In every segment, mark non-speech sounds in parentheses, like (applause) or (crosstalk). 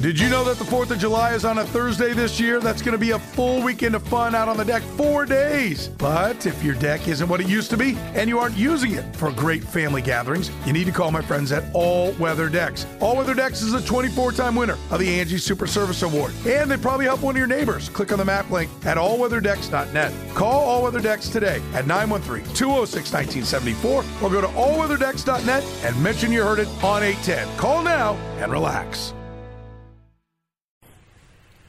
Did you know that the 4th of July is on a Thursday this year? That's going to be a full weekend of fun out on the deck, four days. But if your deck isn't what it used to be and you aren't using it for great family gatherings, you need to call my friends at All Weather Decks. All Weather Decks is a 24 time winner of the Angie Super Service Award, and they probably help one of your neighbors. Click on the map link at allweatherdecks.net. Call All Weather Decks today at 913 206 1974 or go to allweatherdecks.net and mention you heard it on 810. Call now and relax.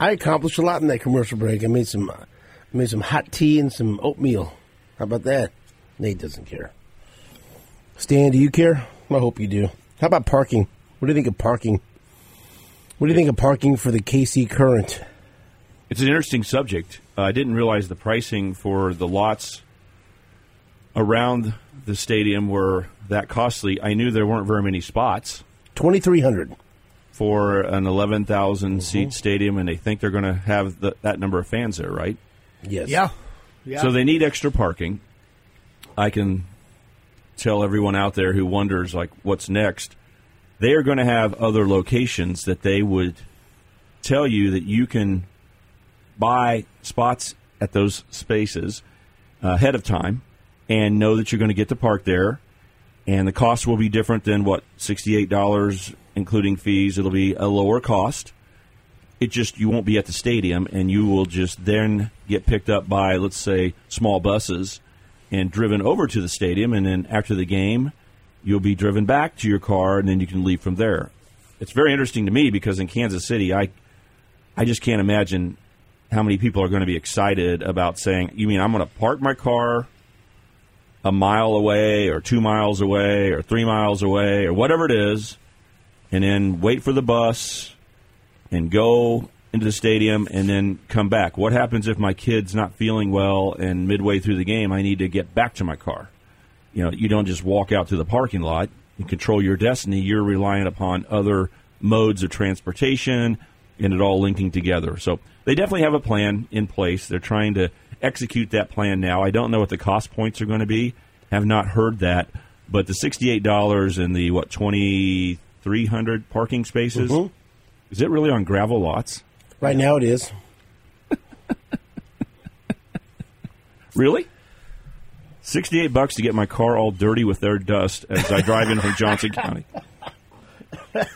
I accomplished a lot in that commercial break. I made some, uh, made some hot tea and some oatmeal. How about that? Nate doesn't care. Stan, do you care? I hope you do. How about parking? What do you think of parking? What do you think of parking for the KC Current? It's an interesting subject. Uh, I didn't realize the pricing for the lots around the stadium were that costly. I knew there weren't very many spots. Twenty three hundred for an eleven seat mm-hmm. stadium, and they think they're going to have the, that number of fans there, right? Yes. Yeah. Yeah. So they need extra parking. I can tell everyone out there who wonders, like, what's next? They are going to have other locations that they would tell you that you can buy spots at those spaces ahead of time and know that you're going to get to park there. And the cost will be different than what $68 including fees. It'll be a lower cost. It just you won't be at the stadium, and you will just then get picked up by let's say small buses and driven over to the stadium, and then after the game, you'll be driven back to your car, and then you can leave from there. It's very interesting to me because in Kansas City, I I just can't imagine how many people are going to be excited about saying, "You mean I'm going to park my car a mile away, or two miles away, or three miles away, or whatever it is?" And then wait for the bus and go into the stadium and then come back. What happens if my kid's not feeling well and midway through the game I need to get back to my car? You know, you don't just walk out to the parking lot and control your destiny. You're relying upon other modes of transportation and it all linking together. So they definitely have a plan in place. They're trying to execute that plan now. I don't know what the cost points are going to be. Have not heard that, but the sixty-eight dollars and the what twenty 300 parking spaces. Mhm. Is it really on gravel lots? Right now it is. Really? 68 bucks to get my car all dirty with their dust as I drive in from Johnson County.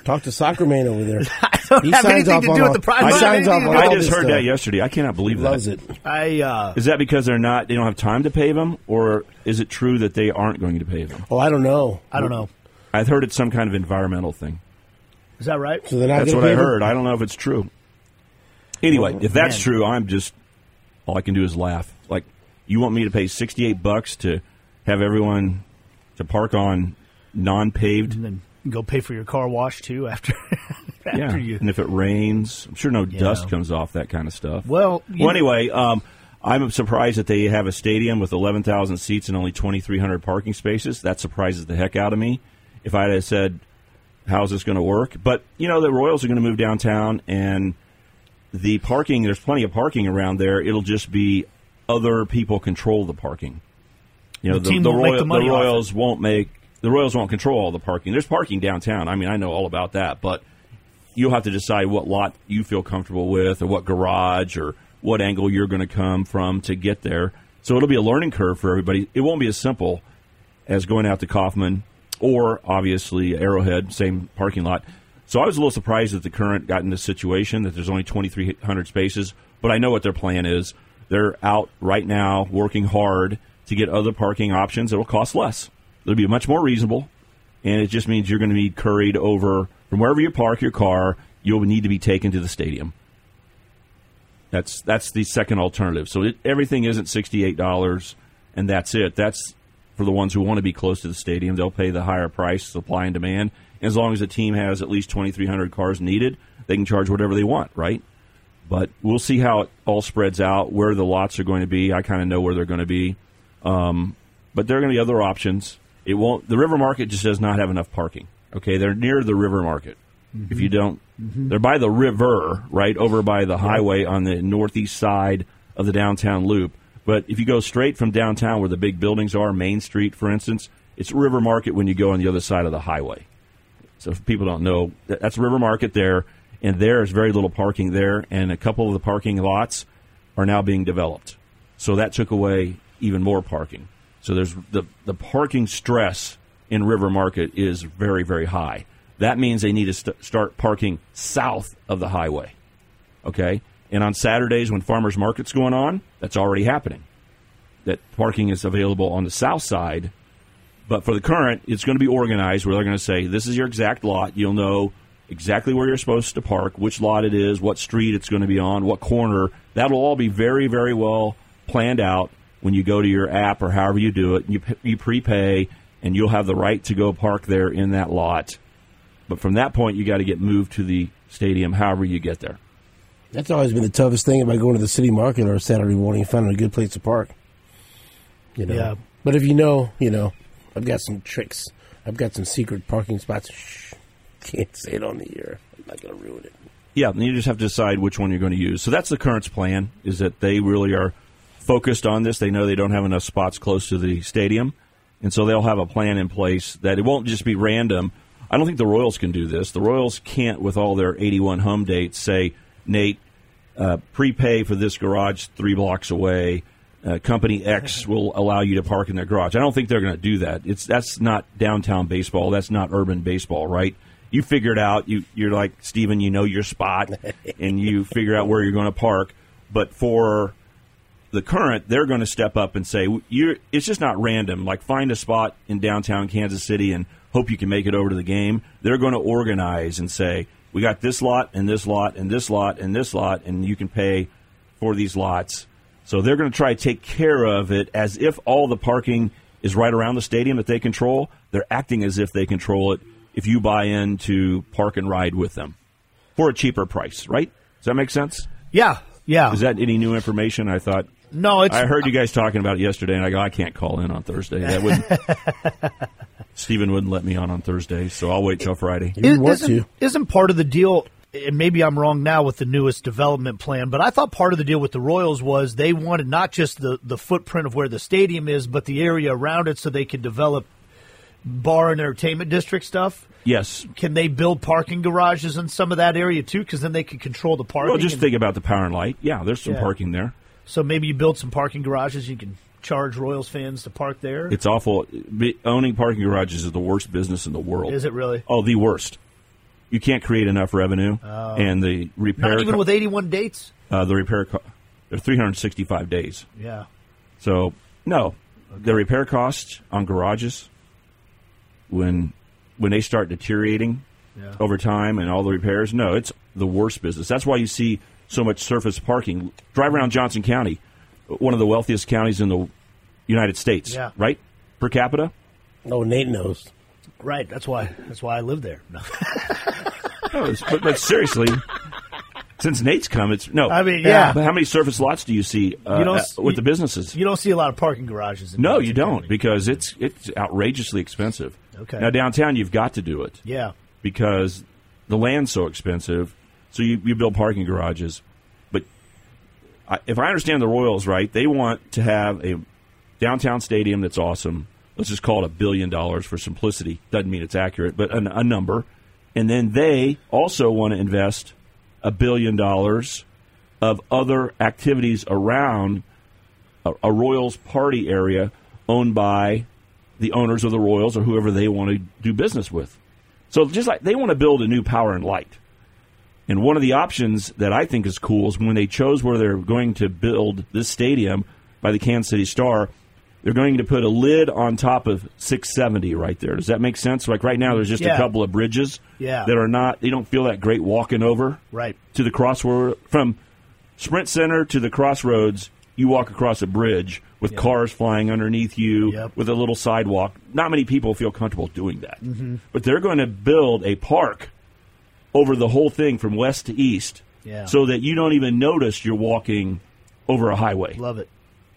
Talk to Soccer Man over there. (laughs) don't He have signs anything off to on do with all- the prize. he money. signs off I just heard stuff. that yesterday. I cannot believe that. Loves it. I uh, Is that because they're not they don't have time to pave them or is it true that they aren't going to pave them? Oh, I don't know. I don't know. I've heard it's some kind of environmental thing. Is that right? So That's what I pave them? heard. I don't know if it's true. Anyway, if that's man. true, I'm just all I can do is laugh. Like you want me to pay 68 bucks to have everyone to park on non-paved And then go pay for your car wash too after. (laughs) after yeah. you. And if it rains, I'm sure no Yeah. dust comes off that kind of stuff. Well, well, know- anyway, um, I'm surprised that they have a stadium with 11,000 seats and only 2,300 parking spaces. That surprises the heck out of me. If I had said, "How's this going to work?" But you know, the Royals are going to move downtown, and the parking. There's plenty of parking around there. It'll just be other people control the parking. You know, The team won't make the money off it. Royals won't make the Royals won't control all the parking. There's parking downtown. I mean, I know all about that, but you'll have to decide what lot you feel comfortable with, or what garage, or what angle you're going to come from to get there. So it'll be a learning curve for everybody. It won't be as simple as going out to Kauffman or obviously Arrowhead, same parking lot. So I was a little surprised that the current got in this situation that there's only 2,300 spaces, but I know what their plan is. They're out right now working hard to get other parking options that will cost less. It'll be much more reasonable, and it just means you're going to be curried over from wherever you park your car. You'll need to be taken to the stadium. That's that's the second alternative. So it, everything isn't sixty eight dollars, and that's it. That's for the ones who want to be close to the stadium. They'll pay the higher price, supply and demand. As long as the team has at least twenty three hundred cars needed, they can charge whatever they want, right? But we'll see how it all spreads out. Where the lots are going to be, I kind of know where they're going to be. Um, but there are going to be other options. It won't. The river market just does not have enough parking. Okay, they're near the river market. If you don't, they're by the river, right over by the highway on the northeast side of the downtown loop. But if you go straight from downtown where the big buildings are, Main Street, for instance, it's River Market when you go on the other side of the highway. So if people don't know, that's River Market there, and there is very little parking there, and a couple of the parking lots are now being developed. So that took away even more parking. So there's the the parking stress in River Market is very very high. That means they need to st- start parking south of the highway. Okay, and on Saturdays when farmers market's going on, that's already happening. That parking is available on the south side, but for the current, it's going to be organized where they're going to say this is your exact lot. You'll know exactly where you're supposed to park, which lot it is, what street it's going to be on, what corner. That'll all be very very well planned out when you go to your app or however you do it. You you prepay and you'll have the right to go park there in that lot. But from that point, you got to get moved to the stadium, however you get there. That's always been the toughest thing about going to the city market or Saturday morning and finding a good place to park. You know. Yeah. But if you know, you know, I've got some tricks. I've got some secret parking spots. Shh. Can't say it on the air. I'm not going to ruin it. Yeah, and you just have to decide which one you're going to use. So that's the Currents plan, is that they really are focused on this. They know they don't have enough spots close to the stadium, and so they'll have a plan in place that it won't just be random. I don't think the Royals can do this. The Royals can't, with all their 81 home dates, say, Nate, uh, prepay for this garage three blocks away. Uh, company X (laughs) will allow you to park in their garage. I don't think they're going to do that. It's that's not downtown baseball. That's not urban baseball, right? You figure it out. You you're like Steven, You know your spot, (laughs) and you figure out where you're going to park. But for the current, they're going to step up and say, "You're." It's just not random. Like find a spot in downtown Kansas City and hope you can make it over to the game. They're going to organize and say, "We got this lot and this lot and this lot and this lot, and you can pay for these lots." So they're going to try to take care of it as if all the parking is right around the stadium that they control. They're acting as if they control it. If you buy in to park and ride with them for a cheaper price, right? Does that make sense? Yeah, yeah. Is that any new information? I thought no, it's I heard you guys talking about it yesterday, and I go, I can't call in on Thursday. That wouldn't. (laughs) Stephen wouldn't let me on on Thursday, so I'll wait till Friday. You Is- want isn't, to. isn't part of the deal and maybe I'm wrong now with the newest development plan, but I thought part of the deal with the Royals was they wanted not just the, the footprint of where the stadium is, but the area around it so they could develop bar and entertainment district stuff. Yes. Can they build parking garages in some of that area too? Because then they could control the parking. Well, just and- think about the power and light. Yeah, there's some Yeah. parking there. So maybe you build some parking garages. You can charge Royals fans to park there. It's awful. Owning parking garages is the worst business in the world. Is it really? Oh, the worst. You can't create enough revenue, and the repair. Not even co- with 81 dates. uh, the repair. Co- they're 365 days. Yeah. So no, the repair costs on garages when when they start deteriorating Yeah. over time and all the repairs. No, it's the worst business. That's why you see so much surface parking. Drive around Johnson County, one of the wealthiest counties in the United States. Yeah. Right per capita. Oh, Nate knows. Right. That's why. That's why I live there. No. (laughs) No, but, but seriously, since Nate's come, it's no. I mean, yeah. But how many surface lots do you see uh, You uh, with you- the businesses? You don't see a lot of parking garages. In No, Johnson you don't County. because it's it's outrageously expensive. Okay. Now downtown, you've got to do it Yeah. because the land's so expensive. So you, you build parking garages, but I, if I understand the Royals right, they want to have a downtown stadium that's awesome. Let's just call it a billion dollars for simplicity. Doesn't mean it's accurate, but a, a number. And then they also want to invest a billion dollars of other activities around a, a Royals party area owned by the owners of the Royals or whoever they want to do business with. So just like they want to build a new power and light. And one of the options that I think is cool is when they chose where they're going to build this stadium by the Kansas City Star, they're going to put a lid on top of 670 right there. Does that make sense? Like right now, there's just Yeah. a couple of bridges Yeah. that are not, they don't feel that great walking over Right. to the crossroad from Sprint Center to the crossroads. You walk across a bridge with cars flying underneath you Yep. with a little sidewalk. Not many people feel comfortable doing that, mm-hmm. but they're going to build a park over the whole thing from west to east, Yeah. so that you don't even notice you're walking over a highway. Love it.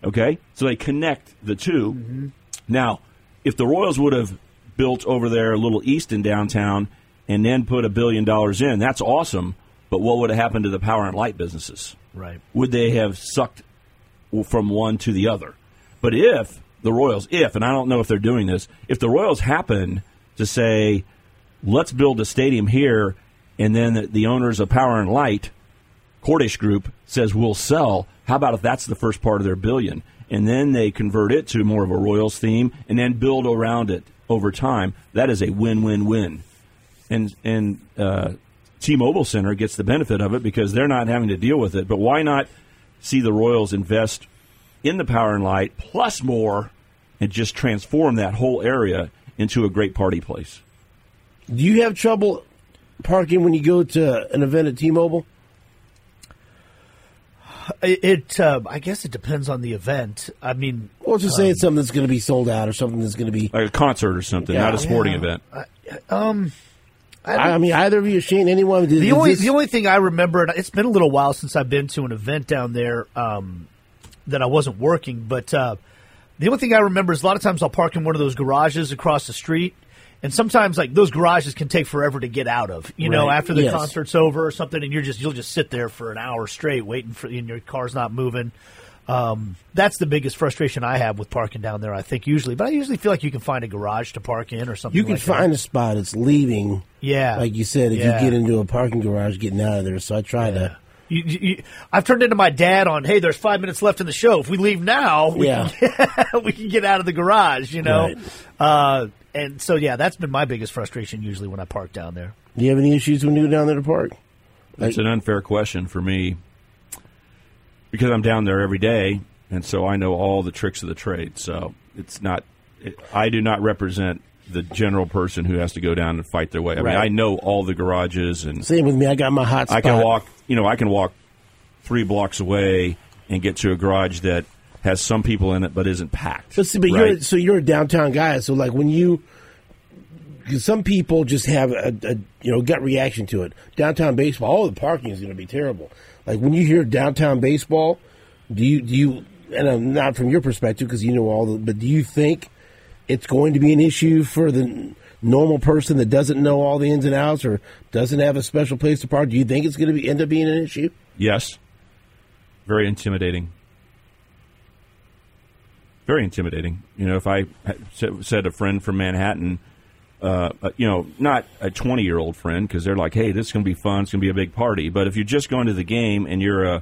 Okay, so they connect the 2 mm-hmm. Now, if the Royals would have built over there a little east in downtown and then put a billion dollars in, that's awesome. But what would have happened to the power and light businesses? Right. Would they have sucked from one to the other? But if the Royals, if, and I don't know if they're doing this, if the Royals happen to say, let's build a stadium here and then the, owners of Power and Light, Cordish Group, says we'll sell. How about if that's the first part of their billion? And then they convert it to more of a Royals theme and then build around it over time. That is a win win win. And, and uh, T Mobile Center gets the benefit of it because they're not having to deal with it. But why not see the Royals invest in the Power and Light plus more and just transform that whole area into a great party place? Do you have trouble parking when you go to an event at T-Mobile? It, it uh, I guess it depends on the event. I mean, Well, just say it's something that's going to be sold out or something that's going to be. Like a concert or something, Yeah. not a sporting Yeah. event. I, I mean, either of you, Shane, anyone. The only the only thing I remember, and it's been a little while since I've been to an event down there um, that I wasn't working, but uh, the only thing I remember is a lot of times I'll park in one of those garages across the street, and sometimes like those garages can take forever to get out of. You know, after the Yes. concert's over or something, and you're just you'll just sit there for an hour straight waiting for, and your car's not moving. Um, that's the biggest frustration I have with parking down there. I think usually, but I usually feel like you can find a garage to park in or something. you can like find that. a spot that's leaving. Yeah. like you said, if Yeah. you get into a parking garage, getting out of there. So I try to. You, you, I've turned into my dad on, hey, there's five minutes left in the show. If we leave now, we, Yeah. can, (laughs) we can get out of the garage, you know? Right. Uh, and so, yeah, that's been my biggest frustration usually when I park down there. Do you have any issues when you go down there to park? That's an unfair question for me because I'm down there every day, and so I know all the tricks of the trade. So it's not. It, I do not represent the general person who has to go down and fight their way. I mean, I know all the garages, and Same with me. I got my hot spot. I can walk. You know, I can walk three blocks away and get to a garage that has some people in it but isn't packed. But see, but right? you're so you're a downtown guy. So like when you, 'cause some people just have a, a you know gut reaction to it. Downtown baseball, all the parking is going to be terrible. Like when you hear downtown baseball, do you do you? And I'm not from your perspective because you know all the. But do you think it's going to be an issue for the normal person that doesn't know all the ins and outs or doesn't have a special place to park? Do you think it's going to be end up being an issue? Yes. Very intimidating. Very intimidating. You know, if I said a friend from Manhattan, uh, uh, you know, not a 20 year old friend, because they're like, hey, this is going to be fun. It's going to be a big party. But if you're just going to the game and you're a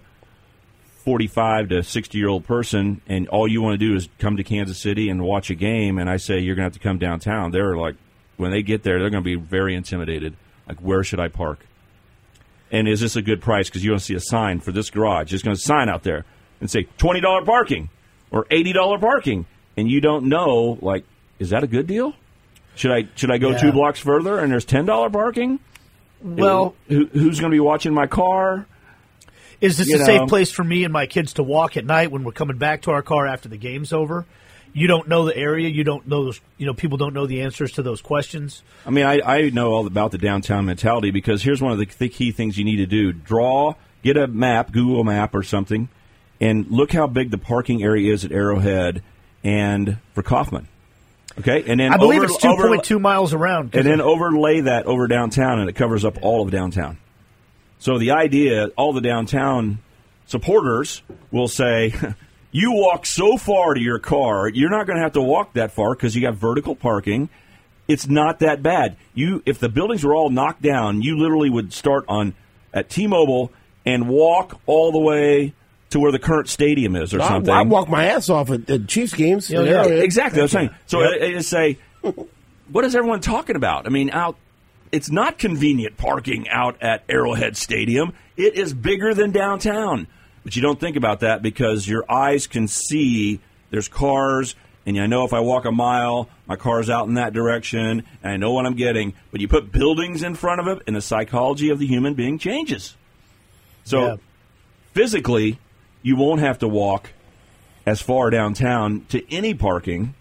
45 to 60 year old person and all you want to do is come to Kansas City and watch a game, and I say you're going to have to come downtown, they're like, when they get there, they're going to be very intimidated. Like, where should I park? And is this a good price? Because you don't see a sign for this garage. It's going to sign out there and say twenty dollar parking or eighty dollar parking, and you don't know. Like, is that a good deal? Should I should I go Yeah. two blocks further and there's ten dollar parking? Well, Who, who's going to be watching my car? is this you a know- safe place for me and my kids to walk at night when we're coming back to our car after the game's over? You don't know the area. You don't know those. You know, people don't know the answers to those questions. I mean, I, I know all about the downtown mentality because here's one of the key things you need to do: draw, get a map, Google Map or something, and look how big the parking area is at Arrowhead and for Kauffman. Okay, and then I believe over- it's two point two miles around. and then overlay that over downtown, and it covers up all of downtown. So the idea, all the downtown supporters will say, (laughs) "You walk so far to your car, you're not going to have to walk that far because you got vertical parking. It's not that bad. You, if the buildings were all knocked down, you literally would start on at T-Mobile and walk all the way." To where the current stadium is, or I, something. I walk my ass off at, at Chiefs games. Yeah, yeah. Exactly. That's I'm saying. So I, I just say, what is everyone talking about? I mean, out. It's not convenient parking out at Arrowhead Stadium. It is bigger than downtown, but you don't think about that because your eyes can see there's cars, and I know if I walk a mile, my car's out in that direction, and I know what I'm getting. But you put buildings in front of it, and the psychology of the human being changes. So Yeah. physically, you won't have to walk as far downtown to any parking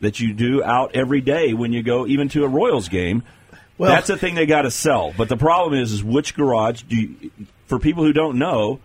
that you do out every day when you go even to a Royals game. Well- That's the thing they got to sell. But the problem is, is which garage do you, for people who don't know,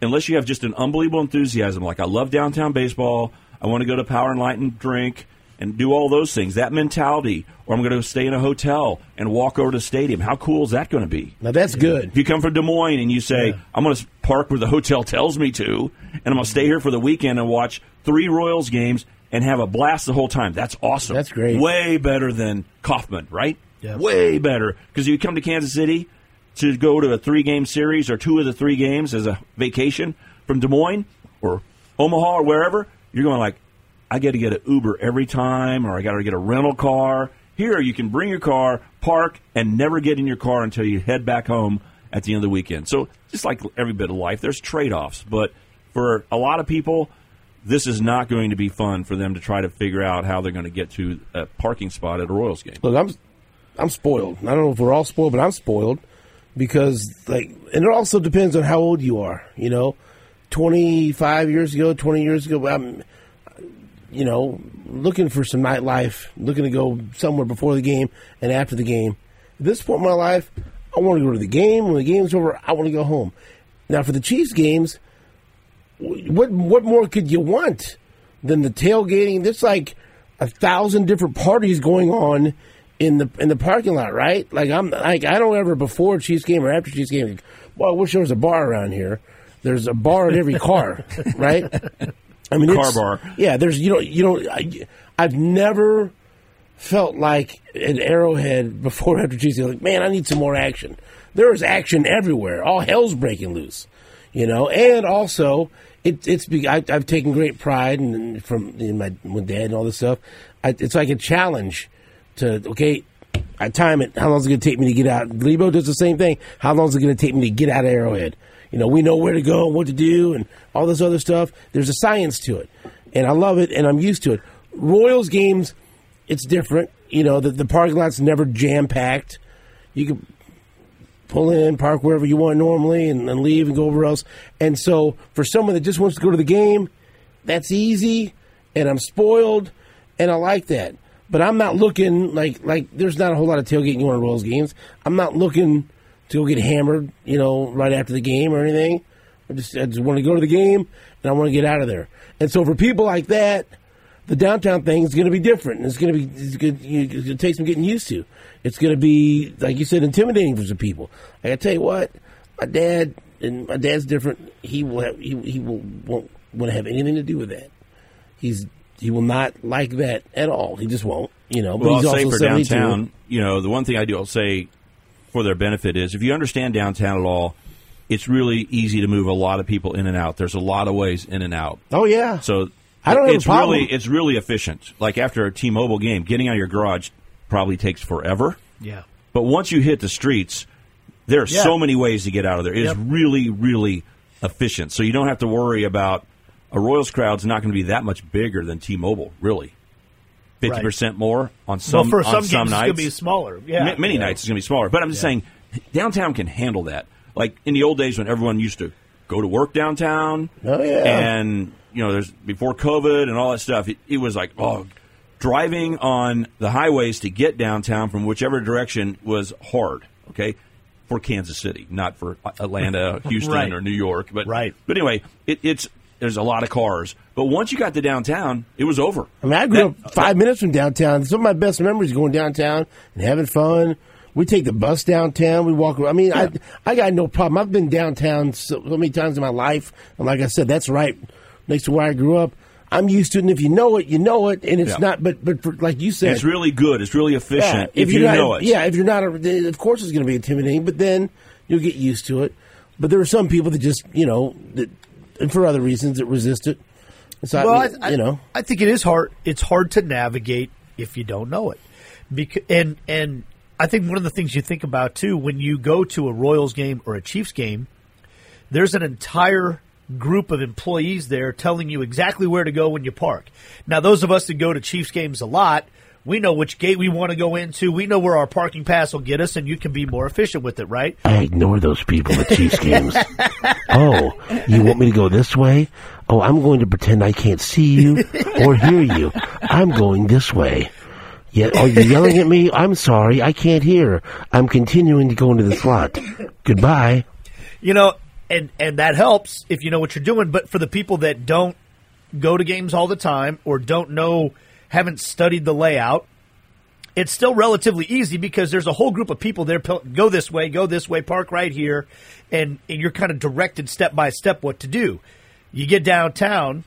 unless you have just an unbelievable enthusiasm, like I love downtown baseball, I want to go to Power and Light and drink and do all those things. That mentality, or I'm going to stay in a hotel and walk over to the stadium. How cool is that going to be? Now that's good. If you come from Des Moines and you say, I'm going to park where the hotel tells me to, and I'm going to stay here for the weekend and watch three Royals games and have a blast the whole time, that's awesome. That's great. Way better than Kauffman, right? Yeah. Way better. Because you come to Kansas City, to go to a three game series or two of the three games as a vacation from Des Moines or Omaha or wherever, you're going like, I got to get an Uber every time or I got to get a rental car. Here, you can bring your car, park, and never get in your car until you head back home at the end of the weekend. So, just like every bit of life, there's trade offs. But for a lot of people, this is not going to be fun for them to try to figure out how they're going to get to a parking spot at a Royals game. Look, I'm I'm spoiled. I don't know if we're all spoiled, but I'm spoiled because like, and it also depends on how old you are. You know, 25 years ago, 20 years ago, I'm, you know, looking for some nightlife, looking to go somewhere before the game and after the game. At this point in my life, I want to go to the game. When the game's over, I want to go home. Now, for the Chiefs games, what what more could you want than the tailgating? There's like a thousand different parties going on in the in the parking lot, right? Like I'm like I don't ever before Chiefs game or after Chiefs game. Well, I wish there was a bar around here. There's a bar in every car, (laughs) right? I mean, car bar. Yeah, there's you know you know I, I've never felt like an Arrowhead before (laughs) after Chiefs. Like, man, I need some more action. There is action everywhere. All hell's breaking loose, you know. And also, it, it's I, have taken great pride in, from in my with dad and all this stuff. I, it's like a challenge to okay. I time it. How long is it going to take me to get out? Lebo does the same thing. How long is it going to take me to get out of Arrowhead? You know, we know where to go, and what to do, and all this other stuff. There's a science to it, and I love it, and I'm used to it. Royals games, it's different. You know, the, the parking lot's never jam packed. You can pull in, park wherever you want normally, and, and leave and go over else. And so, for someone that just wants to go to the game, that's easy, and I'm spoiled, and I like that. But I'm not looking like like there's not a whole lot of tailgating going on Royals games. I'm not looking to go get hammered, you know, right after the game or anything. I just I just want to go to the game and I want to get out of there. And so for people like that, the downtown thing is going to be different. It's going to be it's going to take some getting used to. It's going to be like you said, intimidating for some people. I got to tell you what, my dad and my dad's different. He will have he, he will won't want to have anything to do with that. He's he will not like that at all. He just won't. You know. But well, he's I'll also say for 72. downtown, you know, the one thing I do, I'll say for their benefit is if you understand downtown at all, it's really easy to move a lot of people in and out. There's a lot of ways in and out. Oh yeah. So I don't it's really it's really efficient. Like after a T-Mobile game, getting out of your garage probably takes forever. Yeah. But once you hit the streets, there are yeah. so many ways to get out of there. It yep. is really, really efficient. So you don't have to worry about a Royals crowd's not going to be that much bigger than T-Mobile, really. Fifty right. percent more on some well, for some, some games nights. It's going to be smaller. Yeah, M- many yeah. nights it's going to be smaller. But I'm just yeah. saying, downtown can handle that. Like in the old days when everyone used to go to work downtown. Oh yeah, and you know, there's before COVID and all that stuff. It, it was like oh, driving on the highways to get downtown from whichever direction was hard. Okay, for Kansas City, not for Atlanta, (laughs) Houston, right. or New York. But right. But anyway, it, it's there's a lot of cars. But once you got to downtown, it was over. I mean, I grew that, up five minutes from downtown. Some of my best memories going downtown and having fun. We take the bus downtown. We walk. Around. I mean, yeah. I I got no problem. I've been downtown so, so, many times in my life, and like I said, that's right next to where I grew up. I'm used to it, and if you know it, you know it, and it's yeah. not. But but for, like you said, it's really good. It's really efficient yeah, if, if you not, know it. Yeah, if you're not, a, of course, it's going to be intimidating. But then you'll get used to it. But there are some people that just you know that, and for other reasons, it. So well, I, you know, I think it is hard. It's hard to navigate if you don't know it. Because and and I think one of the things you think about too when you go to a Royals game or a Chiefs game, there's an entire group of employees there telling you exactly where to go when you park. Now, those of us that go to Chiefs games a lot, we know which gate we want to go into. We know where our parking pass will get us, and you can be more efficient with it, right? I ignore those people at Chiefs games. (laughs) oh, you want me to go this way? Oh, I'm going to pretend I can't see you or hear you. I'm going this way. Yeah, are you yelling at me? I'm sorry, I can't hear. I'm continuing to go into the slot. Goodbye. You know, and and that helps if you know what you're doing. But for the people that don't go to games all the time or don't know haven't studied the layout, it's still relatively easy because there's a whole group of people there. Go this way, go this way, park right here, and, and you're kind of directed step by step what to do. You get downtown,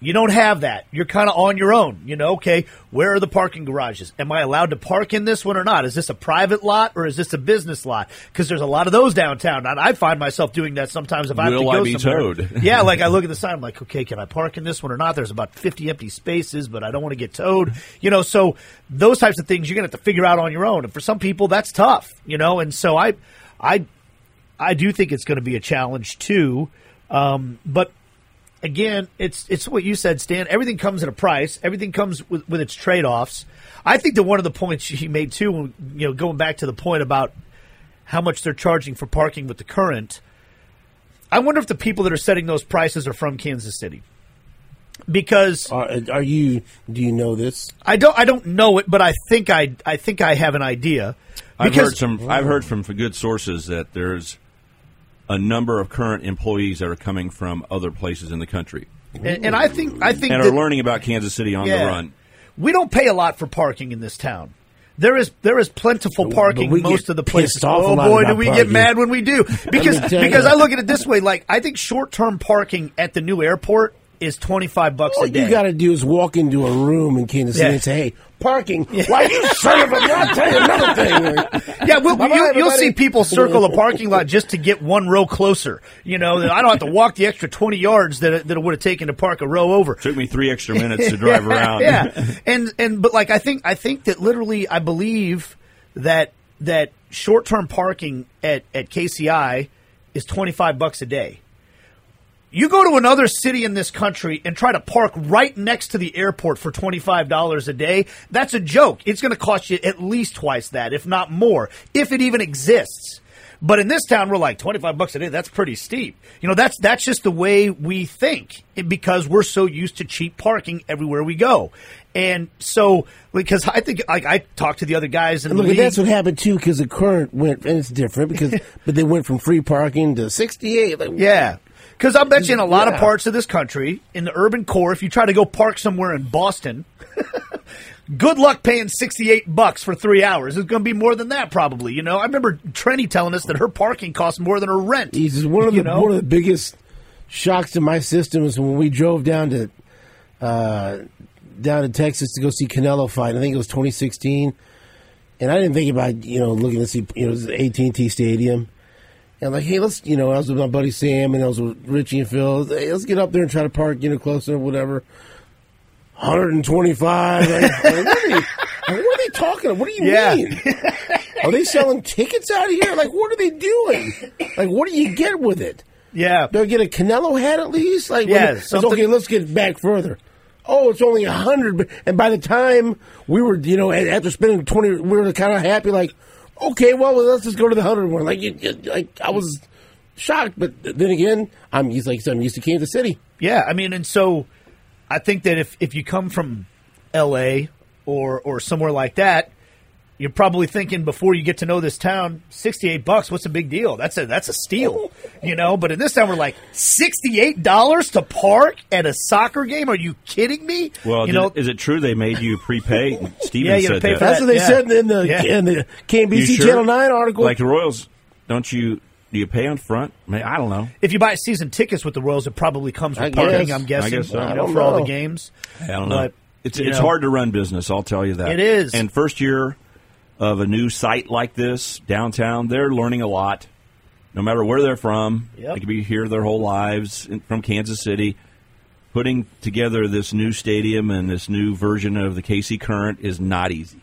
You don't have that. You're kind of on your own. You know, okay, where are the parking garages? Am I allowed to park in this one or not? Is this a private lot or is this a business lot? Because there's a lot of those downtown. And I find myself doing that sometimes if I have Will to I go be somewhere. towed? (laughs) yeah, like I look at the (laughs) sign, I'm like, okay, can I park in this one or not? There's about 50 empty spaces, but I don't want to get towed. You know, so those types of things you're going to have to figure out on your own. And for some people, that's tough, you know, and so I, I, I do think it's going to be a challenge too. Um, but again, it's it's what you said, Stan. Everything comes at a price. Everything comes with, with its trade offs. I think that one of the points he made too, you know, going back to the point about how much they're charging for parking with the current. I wonder if the people that are setting those prices are from Kansas City, because Are, are you? Do you know this? I don't I don't know it, but I think I I think I have an idea. I've heard some. I've heard from good sources that there's a number of current employees that are coming from other places in the country and, and I think I think and that, are learning about Kansas City on the run. We don't pay a lot for parking in this town. There is there is plentiful parking we most get of the places. off a oh lot boy, do about we get mad when we do because me tell you. because I look at it this way. Like I think short term parking at the new airport is twenty five bucks All a day. you got to do is walk into a room in Kansas City Yeah. and say, "Hey, parking." (laughs) Why you son of a? I'll tell you another thing. (laughs) yeah, we'll, Bye-bye, you, you'll see people circle a parking lot just to get one row closer. You know, I don't have to walk the extra twenty yards that it, that it would have taken to park a row over. Took me three extra (laughs) minutes to drive around. yeah, and and but like I think I think that literally I believe that that short term parking at at KCI is twenty five bucks a day. You go to another city in this country and try to park right next to the airport for $25 a day. That's a joke. It's going to cost you at least twice that, if not more, if it even exists. But in this town, we're like 25 bucks a day. That's pretty steep. You know, that's, that's just the way we think because we're so used to cheap parking everywhere we go. And so, because I think, like, I talked to the other guys in And the look, league. that's what happened too, because the current went, and it's different because, (laughs) but they went from free parking to sixty-eight. Like, Yeah. Because I bet you in a lot of parts of this country, in the urban core, if you try to go park somewhere in Boston, (laughs) good luck paying 68 bucks for three hours. It's going to be more than that, probably. You know, I remember Trenny telling us that her parking costs more than her rent. He's one of the know? one of the biggest shocks to my system is when we drove down to uh, down to Texas to go see Canelo fight. I think it was 2016, and I didn't think about you know looking to see you know AT and T Stadium. And I'm like, hey, let's you know I was with my buddy Sam and I was with Richie and Phil. Hey, let's get up there and try to park you know closer, whatever. 125. (laughs) Like, like, what, are they, what are they talking? What do you Yeah. mean? Are they selling tickets out here? Like, what are they doing? Like, what do you get with it? Yeah. Do I get a Canelo hat at least? Like, Yeah, something- okay. Let's get back further. Oh, it's only a hundred, and by the time we were, you know, after spending twenty, we were kind of happy. Like, okay, well, let's just go to the hundred one. Like, like I was shocked, but then again, I'm used, like I'm used to Kansas City. Yeah, I mean, and so I think that if, if you come from L.A. or or somewhere like that, you're probably thinking before you get to know this town, sixty eight bucks. What's a big deal? That's a that's a steal, oh, you know. But in this town, we're like sixty eight dollars to park at a soccer game. Are you kidding me? Well, you know, is it true they made you prepay? Steven (laughs) Yeah, you said pay that. for That's what they yeah. said in the Yeah. in the You KMBC sure? Channel Nine article. Like the Royals, don't you? Do you pay on front? I, mean, I don't know. if you buy season tickets with the Royals, it probably comes with I parking. guess. I'm guessing, I guess so. you I know, don't for all the games. I don't know. But, it's it's know. hard to run business. I'll tell you that. It is. And first year of a new site like this downtown, they're learning a lot. No matter where they're from, Yep. they could be here their whole lives in, from Kansas City. Putting together this new stadium and this new version of the KC Current is not easy.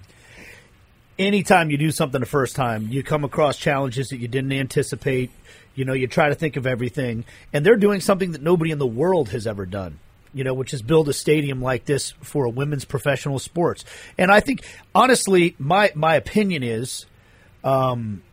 anytime you do something the first time, you come across challenges that you didn't anticipate. You know, you try to think of everything, and they're doing something that nobody in the world has ever done. You know, which is build a stadium like this for a women's professional sports. And I think, honestly, my my opinion is, um,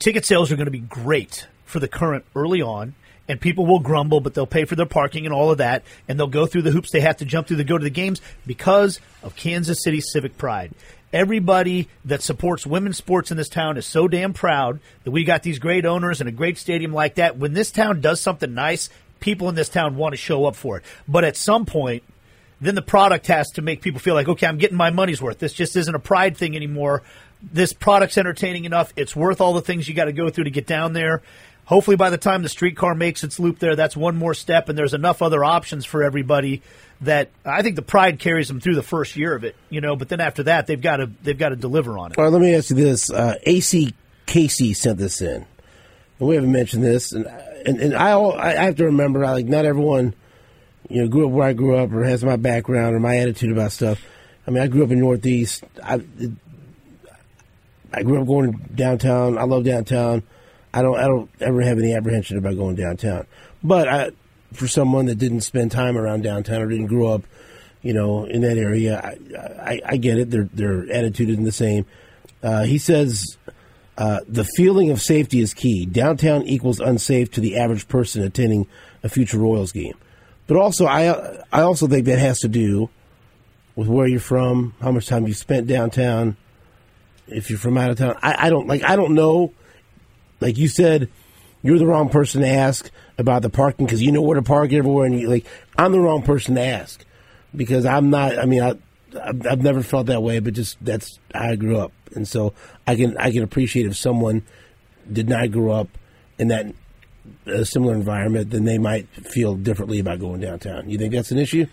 ticket sales are going to be great for the current early on. And people will grumble, but they'll pay for their parking and all of that, and they'll go through the hoops they have to jump through to go to the games because of Kansas City civic pride. Everybody that supports women's sports in this town is so damn proud that we got these great owners and a great stadium like that. When this town does something nice, people in this town want to show up for it. But at some point, then the product has to make people feel like, okay, I'm getting my money's worth. This just isn't a pride thing anymore. This product's entertaining enough. It's worth all the things you got to go through to get down there. hopefully by the time the streetcar makes its loop there, that's one more step, and there's enough other options for everybody that I think the pride carries them through the first year of it, you know. But then after that, they've got to they've got to deliver on it. All right, let me ask you this: uh, AC Casey sent this in, and we haven't mentioned this, and and, and I I have to remember, I like not everyone, you know, grew up where I grew up or has my background or my attitude about stuff. I mean, I grew up in Northeast. I I grew up going downtown. I love downtown. I don't I don't ever have any apprehension about going downtown. But I, for someone that didn't spend time around downtown or didn't grow up, you know, in that area, I, I, I get it. Their their attitude isn't the same. Uh, he says uh, the feeling of safety is key. Downtown equals unsafe to the average person attending a future Royals game. But also, I I also think that has to do with where you're from, how much time you spent downtown. If you're from out of town, I, I don't like. I don't know. Like you said, you're the wrong person to ask about the parking because you know where to park everywhere, and you like. I'm the wrong person to ask because I'm not. I mean, I I've, never felt that way, but just that's how I grew up, and so I can I can appreciate if someone did not grow up in that a similar environment, then they might feel differently about going downtown. You think that's an issue?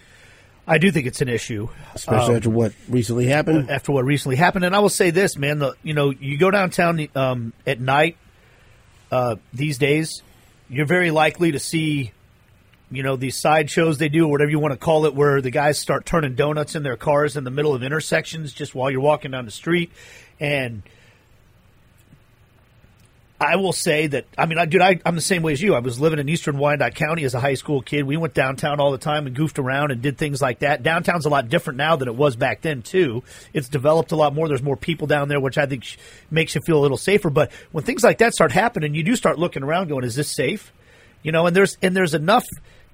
I do think it's an issue, especially um, after what recently happened. After what recently happened, and I will say this, man. The you know you go downtown um, at night uh, these days, you're very likely to see, you know, these side shows they do, or whatever you want to call it, where the guys start turning donuts in their cars in the middle of intersections just while you're walking down the street, and I will say that I mean, I, dude, I, am the same way as you. I was living in Eastern Wyandotte County as a high school kid. We went downtown all the time and goofed around and did things like that. Downtown's a lot different now than it was back then too. It's developed a lot more. There's more people down there, which I think sh- makes you feel a little safer. But when things like that start happening, you do start looking around, going, "Is this safe?" You know, and there's and there's enough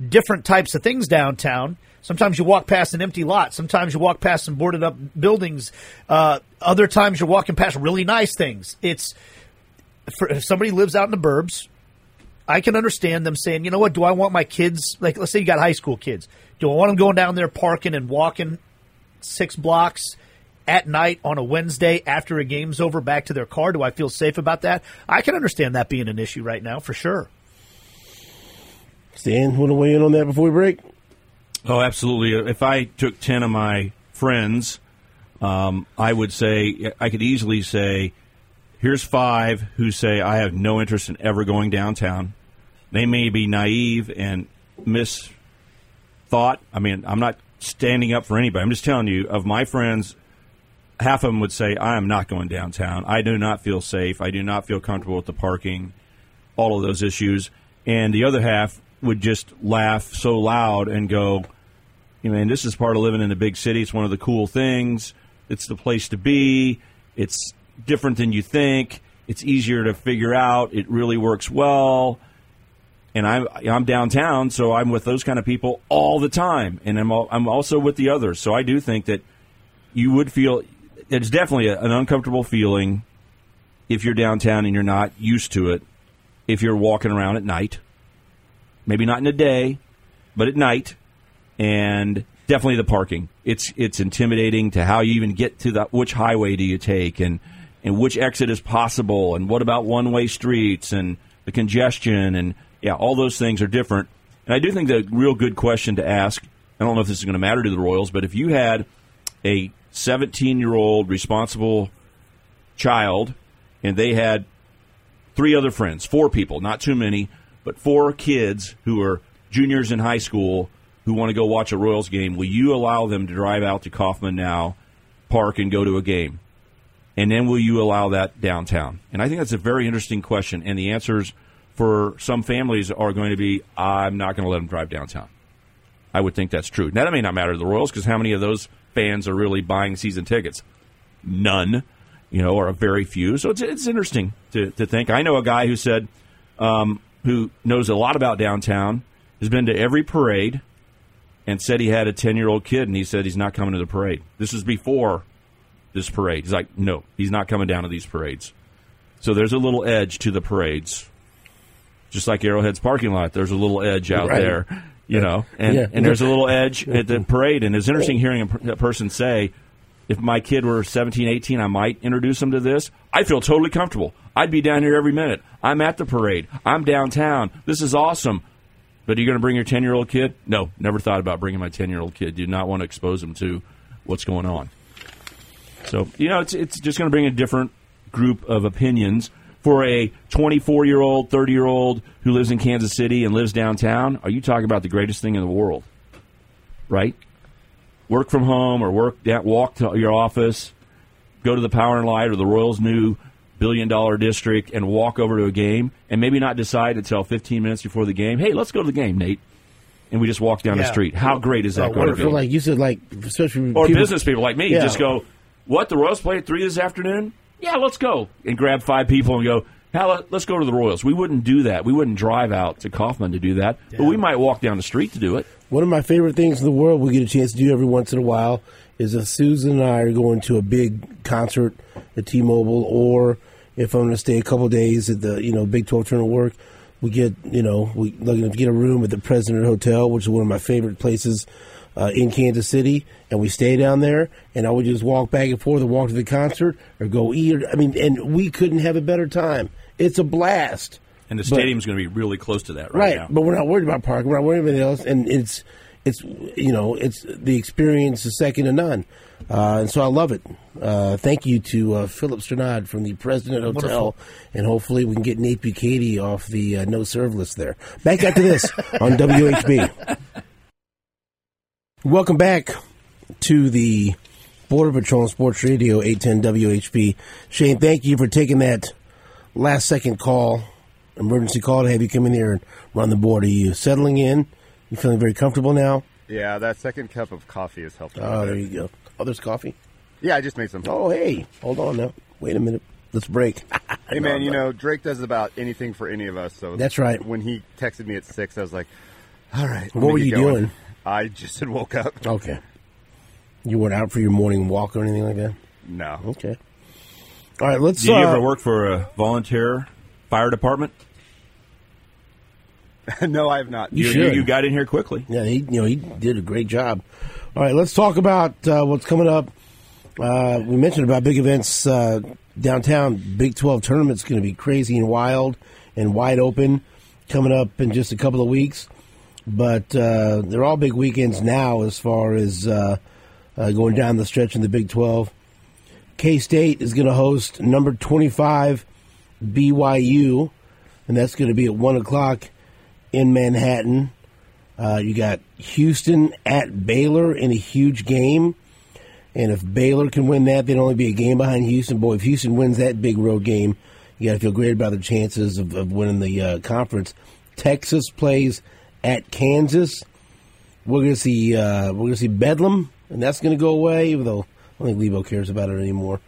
different types of things downtown. Sometimes you walk past an empty lot. Sometimes you walk past some boarded up buildings. Uh, other times you're walking past really nice things. It's for, if somebody lives out in the burbs, I can understand them saying, you know what, do I want my kids, like, let's say you got high school kids, do I want them going down there parking and walking six blocks at night on a Wednesday after a game's over back to their car? Do I feel safe about that? I can understand that being an issue right now, for sure. Stan, want to weigh in on that before we break? Oh, absolutely. If I took 10 of my friends, um, I would say, I could easily say, Here's five who say, I have no interest in ever going downtown. They may be naive and misthought. I mean, I'm not standing up for anybody. I'm just telling you, of my friends, half of them would say, I am not going downtown. I do not feel safe. I do not feel comfortable with the parking, all of those issues. And the other half would just laugh so loud and go, you know, this is part of living in a big city. It's one of the cool things. It's the place to be. It's different than you think. It's easier to figure out. It really works well. And I'm I'm downtown, so I'm with those kind of people all the time, and I'm I'm also with the others. So I do think that you would feel it's definitely an uncomfortable feeling if you're downtown and you're not used to it. If you're walking around at night, maybe not in the day, but at night, and definitely the parking. It's it's intimidating to how you even get to the which highway do you take and and which exit is possible, and what about one way streets and the congestion, and yeah, all those things are different. And I do think the real good question to ask. I don't know if this is going to matter to the Royals, but if you had a 17 year old responsible child and they had three other friends, four people, not too many, but four kids who are juniors in high school who want to go watch a Royals game, will you allow them to drive out to Kauffman now, park, and go to a game? And then will you allow that downtown? And I think that's a very interesting question. And the answers for some families are going to be, I'm not going to let them drive downtown. I would think that's true. Now, that may not matter to the Royals because how many of those fans are really buying season tickets? None, you know, or a very few. So it's, it's interesting to, to think. I know a guy who said, um, who knows a lot about downtown, has been to every parade, and said he had a 10 year old kid, and he said he's not coming to the parade. This was before this parade. He's like, no, he's not coming down to these parades. So there's a little edge to the parades, just like Arrowhead's parking lot. There's a little edge out right. there, you know, and yeah. and there's a little edge at the parade. And it's interesting hearing a, person say, if my kid were 17, 18, I might introduce them to this. I feel totally comfortable. I'd be down here every minute. I'm at the parade. I'm downtown. This is awesome. But are you going to bring your 10 year old kid? No, never thought about bringing my 10 year old kid. Do not want to expose them to what's going on. So, you know, it's, it's just going to bring a different group of opinions. For a 24 year old, 30 year old who lives in Kansas City and lives downtown, are you talking about the greatest thing in the world? Right? Work from home or work walk to your office, go to the Power and Light or the Royals' new billion dollar district and walk over to a game and maybe not decide until 15 minutes before the game, hey, let's go to the game, Nate. And we just walk down Yeah. the street. How great is that Or going to be? like you said, like especially or people- business people like me Yeah. just go, what, the Royals play at 3 this afternoon? Yeah, let's go. And grab five people and go, Hell, let's go to the Royals. We wouldn't do that. We wouldn't drive out to Kauffman to do that, but we might walk down the street to do it. One of my favorite things in the world we get a chance to do every once in a while is if Susan and I are going to a big concert at T-Mobile, or if I'm going to stay a couple days at the you know Big 12 tournament work, we get you know we looking to get a room at the President Hotel, which is one of my favorite places uh, in Kansas City, and we stay down there, and I would just walk back and forth and walk to the concert or go eat. I mean, and we couldn't have a better time. It's a blast. And the But- stadium's going to be really close to that right, right now. but we're not worried about parking we're not worried about anything else and it's it's you know it's the experience is second to none uh, and so I love it. Uh, thank you to uh, Philip Sternad from the President Hotel, Wonderful. and hopefully we can get Nate Bukaty off the uh, no serve list there. Back after this on (laughs) WHB. Welcome back to the Border Patrol and Sports Radio 810 WHB. Shane, thank you for taking that last second call, emergency call to have you come in here and run the board. Are you settling in? You feeling very comfortable now? Yeah, that second cup of coffee has helped. Oh, there you go. Oh, there's coffee. Yeah, I just made some. Oh, hey, hold on now. Wait a minute. Let's break. (laughs) hey, man, you know Drake does about anything for any of us. So That's right. When he texted me at six, I was like, "All right." What were you going." doing? I just had woke up. Okay. You weren't out for your morning walk or anything like that? No. Okay. All right, let's. Do you uh, ever work for a volunteer fire department? (laughs) no, I have not. You you, should. you got in here quickly. Yeah, he you know he did a great job. All right, let's talk about uh, what's coming up. Uh, we mentioned about big events uh, downtown. Big Twelve tournament's going to be crazy and wild and wide open coming up in just a couple of weeks. But uh, they're all big weekends now as far as uh, uh, going down the stretch in the Big Twelve. K State is going to host number twenty five BYU, and that's going to be at one o'clock in Manhattan. Uh, you got Houston at Baylor in a huge game. And if Baylor can win that, they'd only be a game behind Houston. Boy, if Houston wins that big road game, you got to feel great about the chances of, of winning the uh, conference. Texas plays at Kansas. We're going to see uh, we're going to see Bedlam, and that's going to go away. Even though I don't think Lebo cares about it anymore.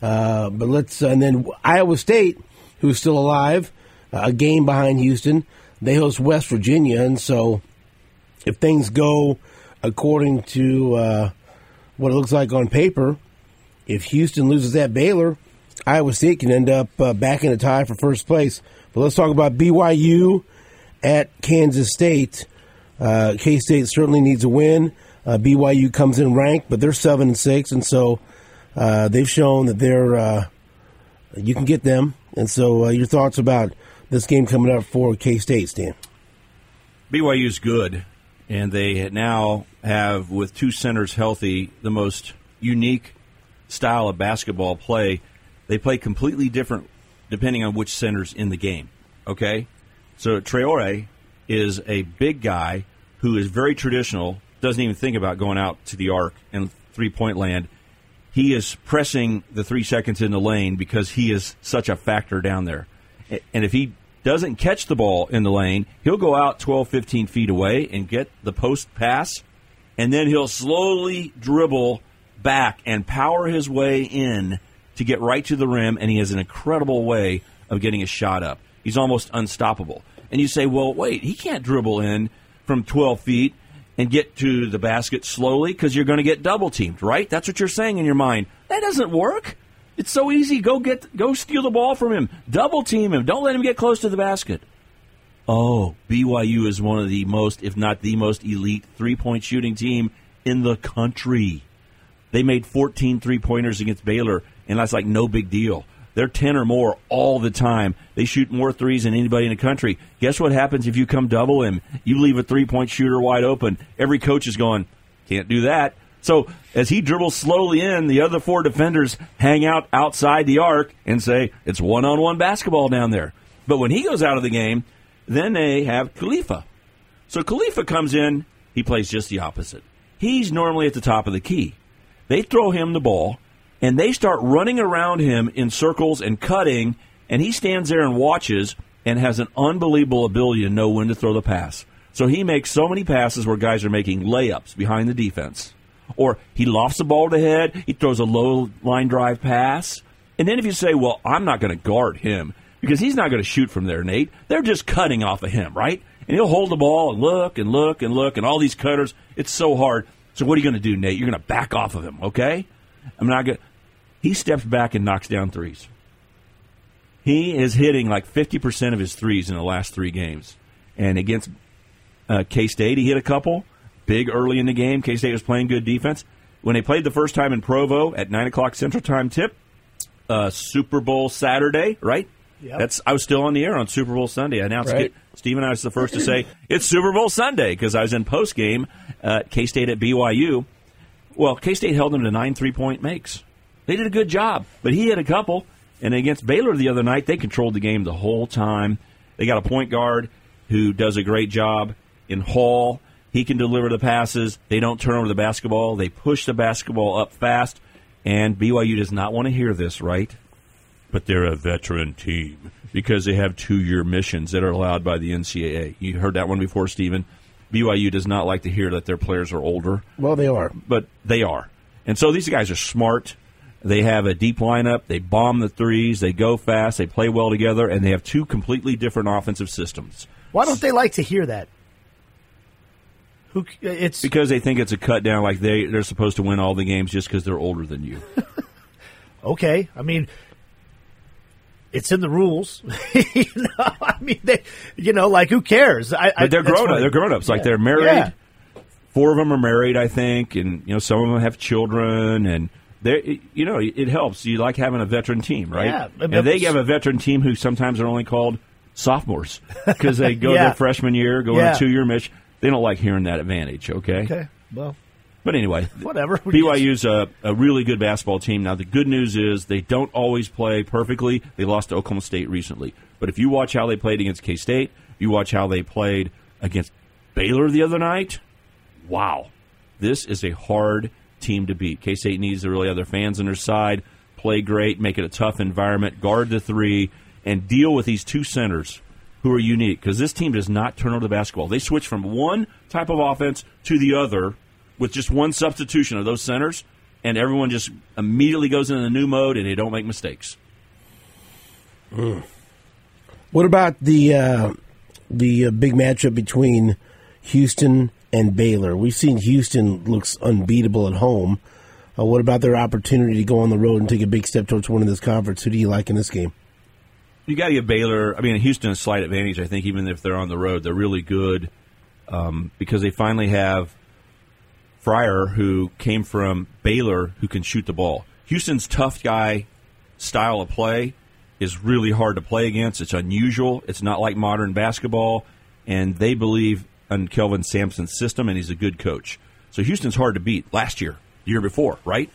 Uh, but let's and then Iowa State, who's still alive, uh, a game behind Houston. They host West Virginia, and so if things go according to uh, what it looks like on paper, if Houston loses at Baylor, Iowa State can end up uh, back in a tie for first place. But let's talk about BYU at Kansas State. Uh, K State certainly needs a win. Uh, BYU comes in ranked, but they're seven and six, and so uh, they've shown that they're uh, you can get them. And so, uh, your thoughts about this game coming up for K State, Stan? BYU's good, and they now have, with two centers healthy, the most unique style of basketball play. They play completely different depending on which center's in the game. Okay? So Traore is a big guy who is very traditional, doesn't even think about going out to the arc and three point land. He is pressing the three seconds in the lane because he is such a factor down there. And if he doesn't catch the ball in the lane, he'll go out 12, 15 feet away and get the post pass, and then he'll slowly dribble back and power his way in to get right to the rim, and he has an incredible way of getting a shot up. He's almost unstoppable. And you say, well, wait, he can't dribble in from 12 feet and get to the basket slowly because you're going to get double teamed, right? That's what you're saying in your mind. That doesn't work. It's so easy. Go get, go steal the ball from him. Double team him. Don't let him get close to the basket. Oh, BYU is one of the most, if not the most elite three point shooting team in the country. They made 14 three pointers against Baylor, and that's like no big deal. They're 10 or more all the time. They shoot more threes than anybody in the country. Guess what happens if you come double him? You leave a three point shooter wide open. Every coach is going, can't do that. So as he dribbles slowly in, the other four defenders hang out outside the arc and say, it's one on one basketball down there. But when he goes out of the game, then they have Khalifa. So Khalifa comes in, he plays just the opposite. He's normally at the top of the key. They throw him the ball, and they start running around him in circles and cutting, and he stands there and watches and has an unbelievable ability to know when to throw the pass. So he makes so many passes where guys are making layups behind the defense. Or he lofts the ball to head, he throws a low line drive pass. And then if you say, well, I'm not going to guard him because he's not going to shoot from there, Nate, they're just cutting off of him, right? And he'll hold the ball and look and look and look and all these cutters. It's so hard. So what are you going to do, Nate? You're going to back off of him, okay? I'm not going. He steps back and knocks down threes. He is hitting like 50% of his threes in the last three games. And against uh, K State, he hit a couple big early in the game. K State was playing good defense. When they played the first time in Provo at nine o'clock Central Time tip, uh, Super Bowl Saturday, right? Yep. That's I was still on the air on Super Bowl Sunday. I announced Right. it. Steve and I was the first to (laughs) say it's Super Bowl Sunday because I was in post game uh, K State at BYU. Well, K State held them to nine three point makes. They did a good job, but he had a couple. And against Baylor the other night, they controlled the game the whole time. They got a point guard who does a great job in Hall. He can deliver the passes. They don't turn over the basketball. They push the basketball up fast. And BYU does not want to hear this, right? But they're a veteran team because they have two year missions that are allowed by the NCAA. You heard that one before, Stephen. BYU does not like to hear that their players are older Well, they are. but they are. And so these guys are smart. They have a deep lineup. They bomb the threes. They go fast. They play well together, and they have two completely different offensive systems Why don't they like to hear that? Who? It's because they think it's a cut down. Like they they're supposed to win all the games just because they're older than you. (laughs) okay. I mean, it's in the rules. (laughs) you know, I mean, they, you know, like who cares? I, I, But they're that's grown up. They're grown ups. Like they're married. Yeah. Four of them are married, I think, and you know some of them have children, and they you know it helps. You like having a veteran team, right? Yeah, but- and they have a veteran team who sometimes are only called sophomores because they go (laughs) Yeah. their freshman year, go on a two year mission. They don't like hearing that advantage. Okay. Okay. Well, But anyway, Whatever. (laughs) BYU's a, a really good basketball team. Now, the good news is they don't always play perfectly. They lost to Oklahoma State recently. But if you watch how they played against K State, you watch how they played against Baylor the other night, wow. This is a hard team to beat. K State needs to really have their fans on their side, play great, make it a tough environment, guard the three, and deal with these two centers who are unique because this team does not turn over the basketball. They switch from one type of offense to the other with just one substitution of those centers, and everyone just immediately goes into the new mode and they don't make mistakes. What about the uh, the uh, big matchup between Houston and Baylor? We've seen Houston looks unbeatable at home. Uh, what about their opportunity to go on the road and take a big step towards winning this conference? Who do you like in this game? You got to give Baylor. I mean, Houston a slight advantage. I think even if they're on the road, they're really good um, because they finally have Cryer, who came from Baylor, who can shoot the ball. Houston's tough guy style of play is really hard to play against. It's unusual. It's not like modern basketball, and they believe in Kelvin Sampson's system, and he's a good coach. So Houston's hard to beat. Last year, the year before, right?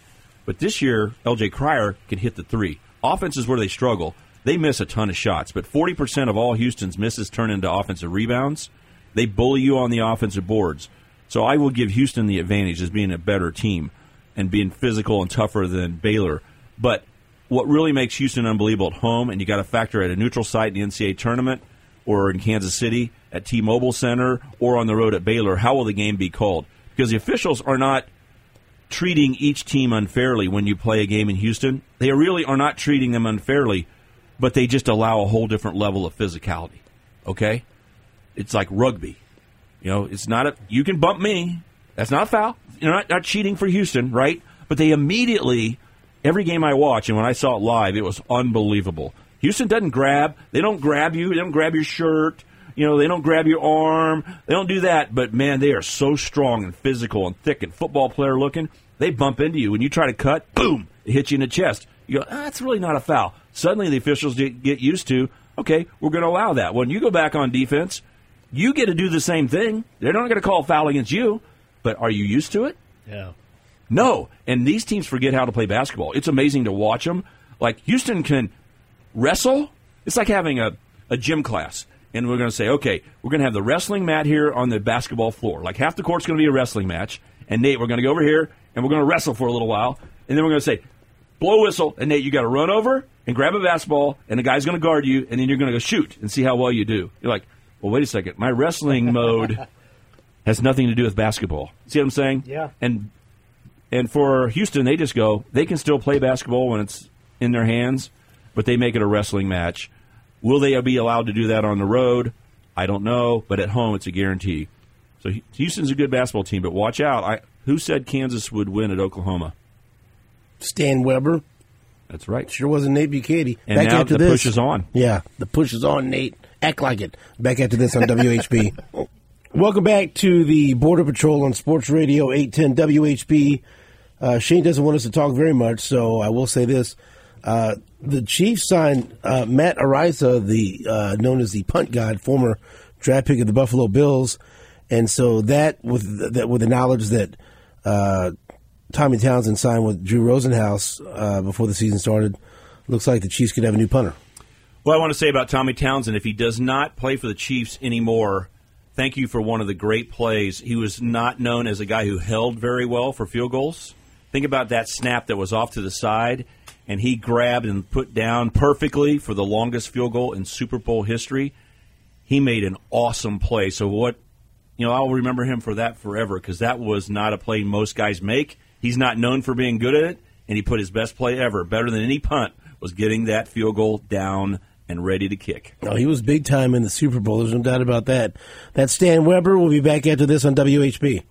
But this year, LJ Cryer can hit the three. Offense is where they struggle. They miss a ton of shots, but 40% of all Houston's misses turn into offensive rebounds. They bully you on the offensive boards. So I will give Houston the advantage as being a better team and being physical and tougher than Baylor. But what really makes Houston unbelievable at home, and you got to factor at a neutral site in the NCAA tournament or in Kansas City at T-Mobile Center or on the road at Baylor, how will the game be called? Because the officials are not treating each team unfairly when you play a game in Houston. They really are not treating them unfairly, but they just allow a whole different level of physicality. Okay? It's like rugby. You know, it's not a you can bump me. That's not a foul. You're not, not cheating for Houston, right? But they immediately every game I watch and when I saw it live, it was unbelievable. Houston doesn't grab. They don't grab you. They don't grab your shirt. You know, they don't grab your arm. They don't do that. But man, they are so strong and physical and thick and football player looking. They bump into you. When you try to cut, boom, it hits you in the chest. You go, ah, that's really not a foul. Suddenly the officials get used to, okay, we're going to allow that. When you go back on defense, you get to do the same thing. They're not going to call a foul against you, but are you used to it? Yeah. No. And these teams forget how to play basketball. It's amazing to watch them. Like Houston can wrestle. It's like having a, a gym class. And we're going to say, okay, we're going to have the wrestling mat here on the basketball floor. Like half the court's going to be a wrestling match. And Nate, we're going to go over here and we're going to wrestle for a little while. And then we're going to say, blow whistle. And Nate, you got to run over and grab a basketball. And the guy's going to guard you. And then you're going to go shoot and see how well you do. You're like, well, wait a second. My wrestling mode (laughs) has nothing to do with basketball. See what I'm saying? Yeah. And and for Houston, they just go. They can still play basketball when it's in their hands, but they make it a wrestling match. Will they be allowed to do that on the road? I don't know, but at home, it's a guarantee. So Houston's a good basketball team, but watch out. I, who said Kansas would win at Oklahoma? Stan Weber. That's right. Sure wasn't Nate Bukaty. And Back now after the this. push is on. Yeah, the push is on, Nate. Act like it. Back after this on WHB. (laughs) Welcome back to the Border Patrol on Sports Radio 810 WHB. Uh, Shane doesn't want us to talk very much, so I will say this. Uh, the Chiefs signed uh, Matt Araiza, the uh, known as the punt god, former draft pick of the Buffalo Bills, and so that with that with the knowledge that uh, Tommy Townsend signed with Drew Rosenhaus uh, before the season started, looks like the Chiefs could have a new punter. Well, I want to say about Tommy Townsend, if he does not play for the Chiefs anymore, thank you for one of the great plays. He was not known as a guy who held very well for field goals. Think about that snap that was off to the side, and he grabbed and put down perfectly for the longest field goal in Super Bowl history. He made an awesome play. So what, you know, I'll remember him for that forever because that was not a play most guys make. He's not known for being good at it, and he put his best play ever, better than any punt, was getting that field goal down and ready to kick. Oh, he was big time in the Super Bowl. There's no doubt about that. That's Stan Weber. We'll be back after this on WHB.